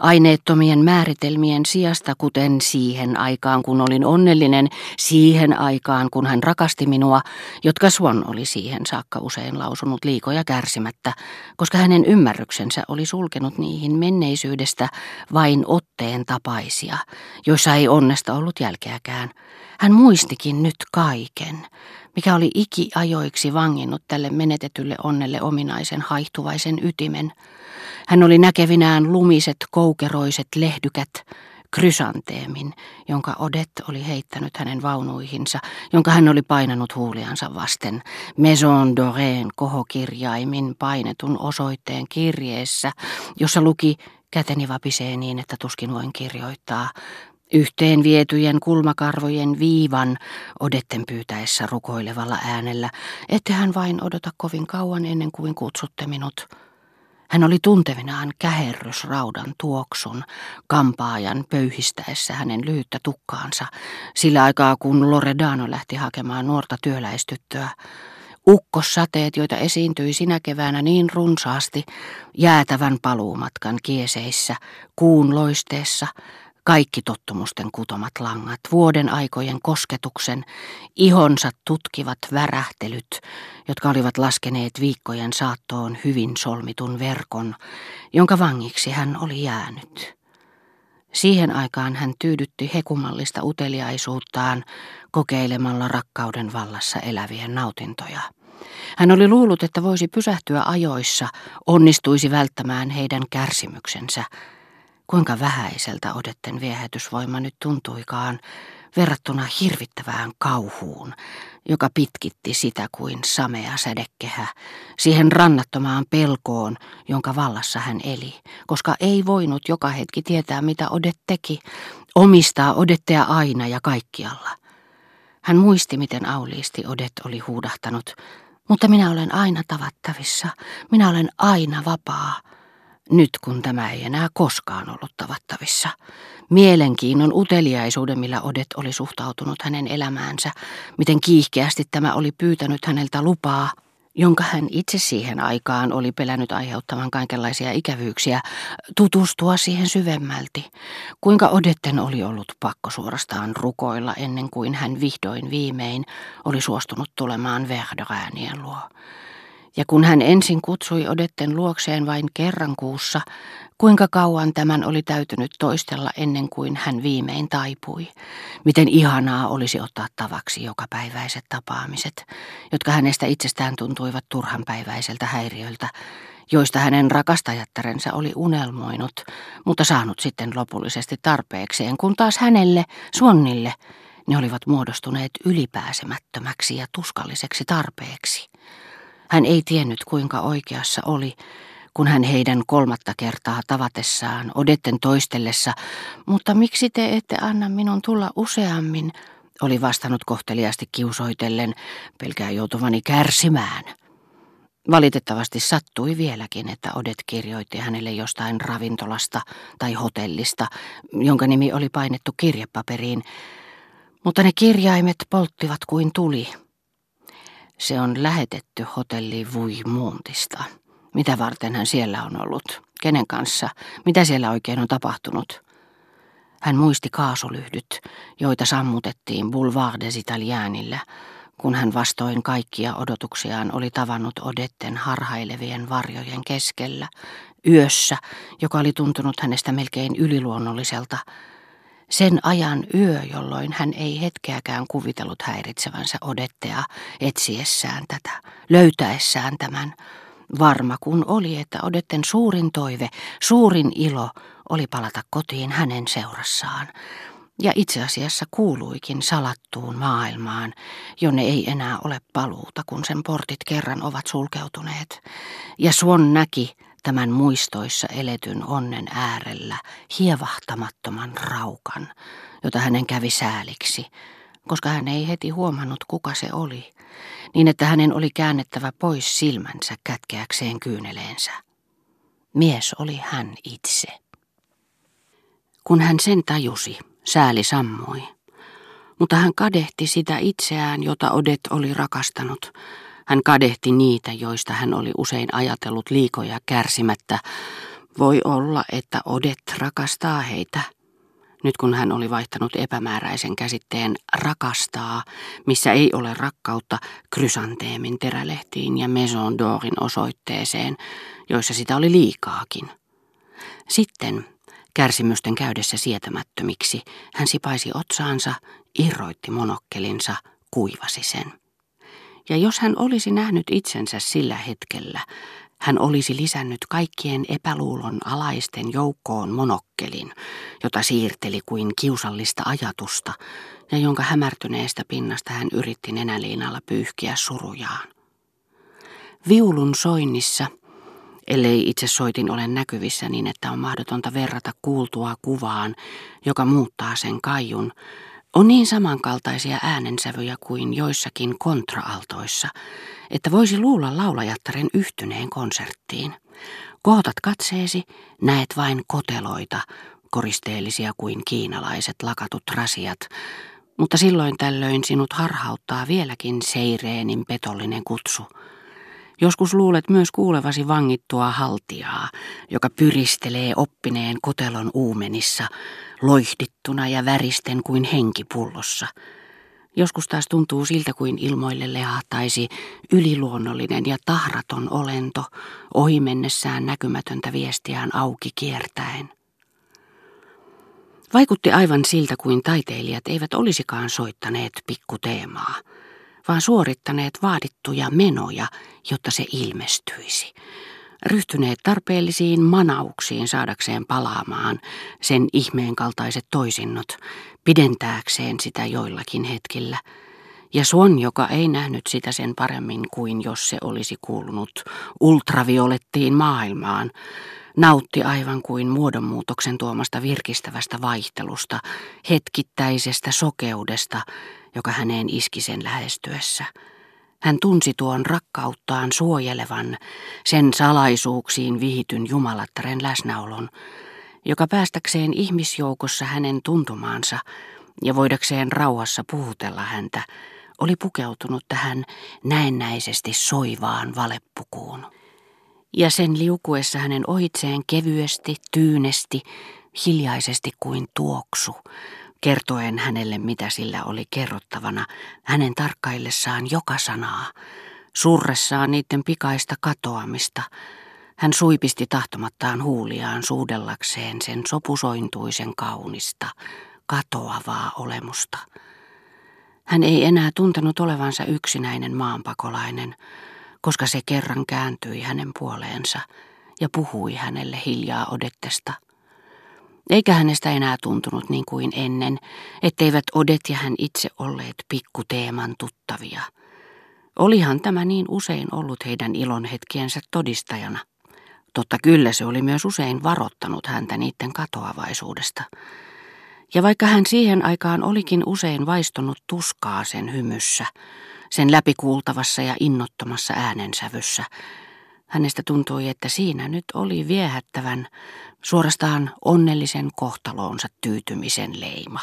Aineettomien määritelmien sijasta, kuten siihen aikaan, kun olin onnellinen, siihen aikaan, kun hän rakasti minua, jotka Swan oli siihen saakka usein lausunut liikoja kärsimättä, koska hänen ymmärryksensä oli sulkenut niihin menneisyydestä vain otteen tapaisia, joissa ei onnesta ollut jälkeäkään. Hän muistikin nyt kaiken, mikä oli ikiajoiksi vanginnut tälle menetetylle onnelle ominaisen haihtuvaisen ytimen. Hän oli näkevinään lumiset, koukeroiset lehdykät, krysanteemin, jonka Odet oli heittänyt hänen vaunuihinsa, jonka hän oli painanut huuliansa vasten, Maison Doreen kohokirjaimin painetun osoitteen kirjeessä, jossa luki Käteni vapisee niin, että tuskin voin kirjoittaa. Yhteen vietyjen kulmakarvojen viivan odetten pyytäessä rukoilevalla äänellä, ette hän vain odota kovin kauan ennen kuin kutsutte minut. Hän oli tuntevinaan käherrysraudan tuoksun, kampaajan pöyhistäessä hänen lyhyttä tukkaansa, sillä aikaa kun Loredano lähti hakemaan nuorta työläistyttöä. Ukkossateet, joita esiintyi sinä keväänä niin runsaasti, jäätävän paluumatkan kieseissä, kuun loisteessa, kaikki tottumusten kutomat langat, vuoden aikojen kosketuksen, ihonsa tutkivat värähtelyt, jotka olivat laskeneet viikkojen saattoon hyvin solmitun verkon, jonka vangiksi hän oli jäänyt. Siihen aikaan hän tyydytti hekumallista uteliaisuuttaan kokeilemalla rakkauden vallassa elävien nautintoja. Hän oli luullut, että voisi pysähtyä ajoissa, onnistuisi välttämään heidän kärsimyksensä, Kuinka vähäiseltä odetten viehätysvoima nyt tuntuikaan verrattuna hirvittävään kauhuun, joka pitkitti sitä kuin samea sädekehä, siihen rannattomaan pelkoon, jonka vallassa hän eli, koska ei voinut joka hetki tietää, mitä Odet teki, omistaa Odettea aina ja kaikkialla. Hän muisti, miten auliisti Odet oli huudahtanut, mutta minä olen aina tavattavissa, minä olen aina vapaa. Nyt kun tämä ei enää koskaan ollut tavattavissa. Mielenkiinnon uteliaisuuden, millä Odet oli suhtautunut hänen elämäänsä, miten kiihkeästi tämä oli pyytänyt häneltä lupaa, jonka hän itse siihen aikaan oli pelännyt aiheuttavan kaikenlaisia ikävyyksiä, tutustua siihen syvemmälti. Kuinka Odetten oli ollut pakko suorastaan rukoilla ennen kuin hän vihdoin viimein oli suostunut tulemaan Verderäänien luo. Ja kun hän ensin kutsui Odetten luokseen vain kerran kuussa, kuinka kauan tämän oli täytynyt toistella ennen kuin hän viimein taipui. Miten ihanaa olisi ottaa tavaksi jokapäiväiset tapaamiset, jotka hänestä itsestään tuntuivat turhanpäiväiseltä häiriöltä, joista hänen rakastajattarensa oli unelmoinut, mutta saanut sitten lopullisesti tarpeekseen, kun taas hänelle, Suonnille, ne olivat muodostuneet ylipääsemättömäksi ja tuskalliseksi tarpeeksi. Hän ei tiennyt kuinka oikeassa oli, kun hän heidän kolmatta kertaa tavatessaan, odetten toistellessa, mutta miksi te ette anna minun tulla useammin, oli vastannut kohteliasti kiusoitellen, pelkää joutuvani kärsimään. Valitettavasti sattui vieläkin, että Odet kirjoitti hänelle jostain ravintolasta tai hotellista, jonka nimi oli painettu kirjepaperiin, mutta ne kirjaimet polttivat kuin tuli. Se on lähetetty hotelli Vuimuuntista. Mitä varten hän siellä on ollut? Kenen kanssa? Mitä siellä oikein on tapahtunut? Hän muisti kaasulyhdyt, joita sammutettiin Boulevard des Italienillä, kun hän vastoin kaikkia odotuksiaan oli tavannut Odetten harhailevien varjojen keskellä, yössä, joka oli tuntunut hänestä melkein yliluonnolliselta, sen ajan yö, jolloin hän ei hetkeäkään kuvitellut häiritsevänsä odettea etsiessään tätä, löytäessään tämän, varma kun oli, että odetten suurin toive, suurin ilo oli palata kotiin hänen seurassaan. Ja itse asiassa kuuluikin salattuun maailmaan, jonne ei enää ole paluuta, kun sen portit kerran ovat sulkeutuneet. Ja Suon näki, tämän muistoissa eletyn onnen äärellä hievahtamattoman raukan, jota hänen kävi sääliksi, koska hän ei heti huomannut, kuka se oli, niin että hänen oli käännettävä pois silmänsä kätkeäkseen kyyneleensä. Mies oli hän itse. Kun hän sen tajusi, sääli sammui, mutta hän kadehti sitä itseään, jota Odet oli rakastanut, hän kadehti niitä, joista hän oli usein ajatellut liikoja kärsimättä, Voi olla, että Odet rakastaa heitä. Nyt kun hän oli vaihtanut epämääräisen käsitteen rakastaa, missä ei ole rakkautta krysanteemin terälehtiin ja Maison d'Orin osoitteeseen, joissa sitä oli liikaakin. Sitten, kärsimysten käydessä sietämättömiksi, hän sipaisi otsaansa, irroitti monokkelinsa, kuivasi sen. Ja jos hän olisi nähnyt itsensä sillä hetkellä, hän olisi lisännyt kaikkien epäluulon alaisten joukkoon monokkelin, jota siirteli kuin kiusallista ajatusta, ja jonka hämärtyneestä pinnasta hän yritti nenäliinalla pyyhkiä surujaan. Viulun soinnissa, ellei itse soitin ole näkyvissä niin, että on mahdotonta verrata kuultua kuvaan, joka muuttaa sen kaijun, on niin samankaltaisia äänensävyjä kuin joissakin kontraaltoissa, että voisi luulla laulajattaren yhtyneen konserttiin. Kohotat katseesi, näet vain koteloita, koristeellisia kuin kiinalaiset lakatut rasiat, mutta silloin tällöin sinut harhauttaa vieläkin seireenin petollinen kutsu – Joskus luulet myös kuulevasi vangittua haltiaa, joka pyristelee oppineen kotelon uumenissa, loihdittuna ja väristen kuin henkipullossa. Joskus taas tuntuu siltä kuin ilmoille lehahtaisi yliluonnollinen ja tahraton olento, ohi mennessään näkymätöntä viestiään auki kiertäen. Vaikutti aivan siltä kuin taiteilijat eivät olisikaan soittaneet pikkuteemaa vaan suorittaneet vaadittuja menoja, jotta se ilmestyisi. Ryhtyneet tarpeellisiin manauksiin saadakseen palaamaan sen ihmeen kaltaiset toisinnot, pidentääkseen sitä joillakin hetkillä. Ja Suon, joka ei nähnyt sitä sen paremmin kuin jos se olisi kuulunut ultraviolettiin maailmaan, nautti aivan kuin muodonmuutoksen tuomasta virkistävästä vaihtelusta, hetkittäisestä sokeudesta, joka häneen iski sen lähestyessä. Hän tunsi tuon rakkauttaan suojelevan, sen salaisuuksiin vihityn jumalattaren läsnäolon, joka päästäkseen ihmisjoukossa hänen tuntumaansa ja voidakseen rauhassa puhutella häntä, oli pukeutunut tähän näennäisesti soivaan valeppukuun. Ja sen liukuessa hänen ohitseen kevyesti, tyynesti, hiljaisesti kuin tuoksu, kertoen hänelle mitä sillä oli kerrottavana, hänen tarkkaillessaan joka sanaa, surressaan niiden pikaista katoamista. Hän suipisti tahtomattaan huuliaan suudellakseen sen sopusointuisen kaunista, katoavaa olemusta. Hän ei enää tuntenut olevansa yksinäinen maanpakolainen, koska se kerran kääntyi hänen puoleensa ja puhui hänelle hiljaa odettesta – eikä hänestä enää tuntunut niin kuin ennen, etteivät Odet ja hän itse olleet pikkuteeman tuttavia. Olihan tämä niin usein ollut heidän ilonhetkiensä todistajana. Totta kyllä se oli myös usein varottanut häntä niiden katoavaisuudesta. Ja vaikka hän siihen aikaan olikin usein vaistonut tuskaa sen hymyssä, sen läpikuultavassa ja innottomassa äänensävyssä, Hänestä tuntui, että siinä nyt oli viehättävän, suorastaan onnellisen kohtaloonsa tyytymisen leima.